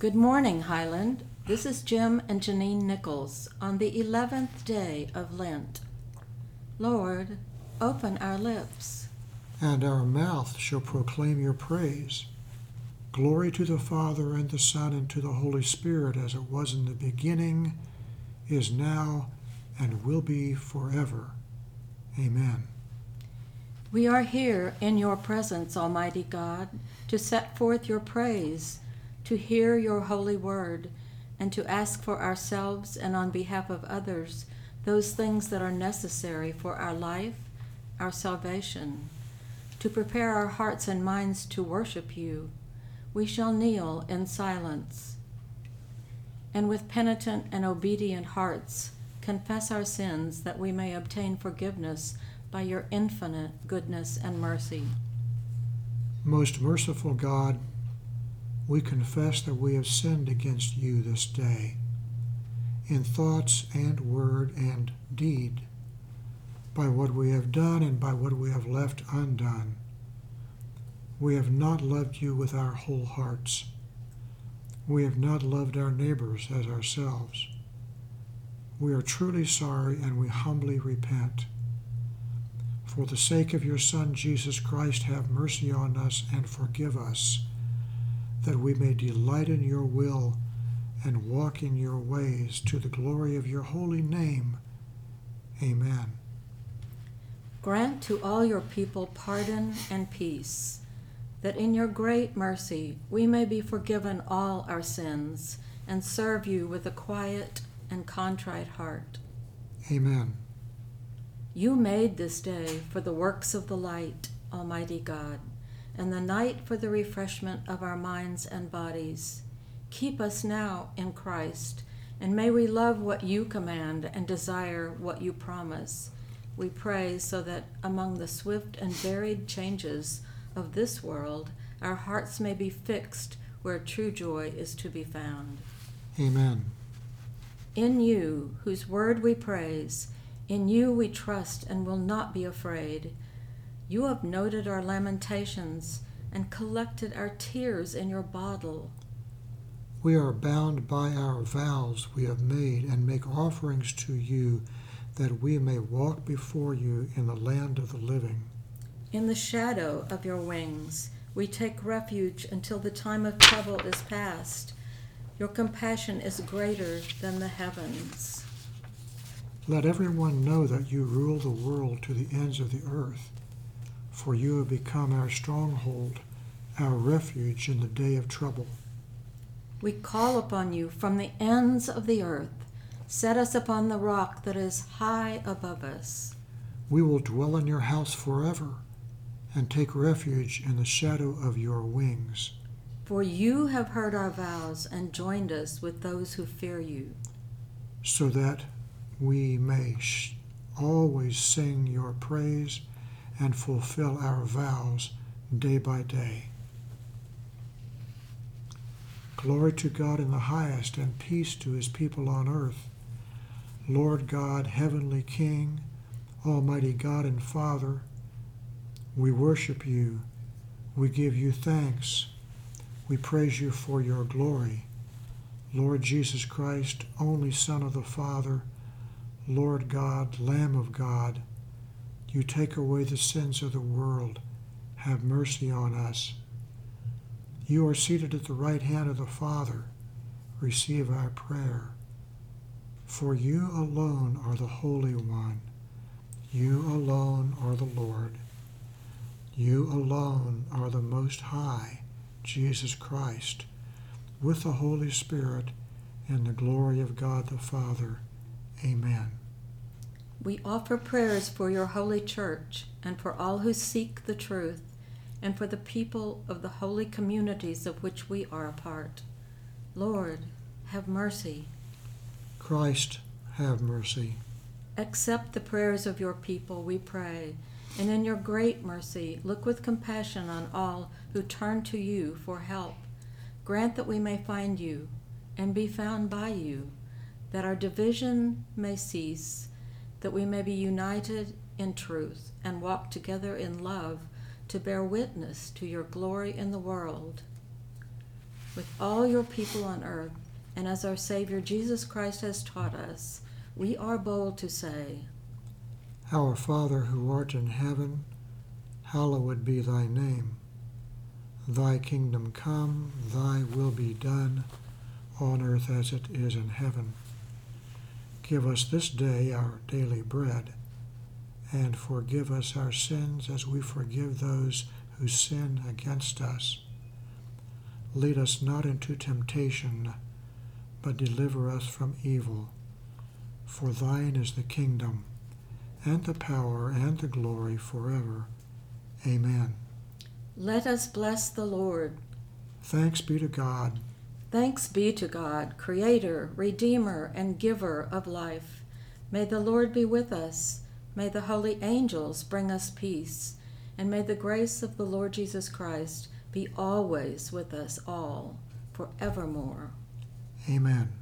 Good morning, Highland. This is Jim and Janine Nichols on the 11th day of Lent. Lord, open our lips. And our mouth shall proclaim your praise. Glory to the Father, and the Son, and to the Holy Spirit, as it was in the beginning, is now, and will be forever. Amen. We are here in your presence, Almighty God, to set forth your praise to hear your holy word, and to ask for ourselves and on behalf of others those things that are necessary for our life, our salvation. To prepare our hearts and minds to worship you, we shall kneel in silence. And with penitent and obedient hearts, confess our sins that we may obtain forgiveness by your infinite goodness and mercy. Most merciful God, we confess that we have sinned against you this day, in thoughts and word and deed, by what we have done and by what we have left undone. We have not loved you with our whole hearts. We have not loved our neighbors as ourselves. We are truly sorry and we humbly repent. For the sake of your Son, Jesus Christ, have mercy on us and forgive us that we may delight in your will and walk in your ways to the glory of your holy name. Amen. Grant to all your people pardon and peace, that in your great mercy we may be forgiven all our sins and serve you with a quiet and contrite heart. Amen. You made this day for the works of the light, Almighty God and the night for the refreshment of our minds and bodies. Keep us now in Christ, and may we love what you command and desire what you promise. We pray so that among the swift and varied changes of this world, our hearts may be fixed where true joy is to be found. Amen. In you, whose word we praise, in you we trust and will not be afraid. You have noted our lamentations and collected our tears in your bottle. We are bound by our vows we have made and make offerings to you that we may walk before you in the land of the living. In the shadow of your wings, we take refuge until the time of trouble is past. Your compassion is greater than the heavens. Let everyone know that you rule the world to the ends of the earth for you have become our stronghold, our refuge in the day of trouble. We call upon you from the ends of the earth. Set us upon the rock that is high above us. We will dwell in your house forever and take refuge in the shadow of your wings. For you have heard our vows and joined us with those who fear you. So that we may sh- always sing your praise and fulfill our vows day by day. Glory to God in the highest, and peace to his people on earth. Lord God, heavenly King, Almighty God and Father, we worship you. We give you thanks. We praise you for your glory. Lord Jesus Christ, only Son of the Father, Lord God, Lamb of God, you take away the sins of the world. Have mercy on us. You are seated at the right hand of the Father. Receive our prayer. For you alone are the Holy One. You alone are the Lord. You alone are the Most High, Jesus Christ, with the Holy Spirit, in the glory of God the Father. Amen. We offer prayers for your holy church and for all who seek the truth, and for the people of the holy communities of which we are a part. Lord, have mercy. Christ, have mercy. Accept the prayers of your people, we pray, and in your great mercy, look with compassion on all who turn to you for help. Grant that we may find you and be found by you, that our division may cease that we may be united in truth and walk together in love to bear witness to your glory in the world. with all your people on earth, and as our Savior Jesus Christ has taught us, we are bold to say, Our Father who art in heaven, hallowed be thy name. Thy kingdom come, thy will be done, on earth as it is in heaven. Give us this day our daily bread, and forgive us our sins as we forgive those who sin against us. Lead us not into temptation, but deliver us from evil. For thine is the kingdom, and the power, and the glory forever. Amen. Let us bless the Lord. Thanks be to God. Thanks be to God, Creator, Redeemer, and Giver of life. May the Lord be with us. May the holy angels bring us peace. And may the grace of the Lord Jesus Christ be always with us all, forevermore. Amen.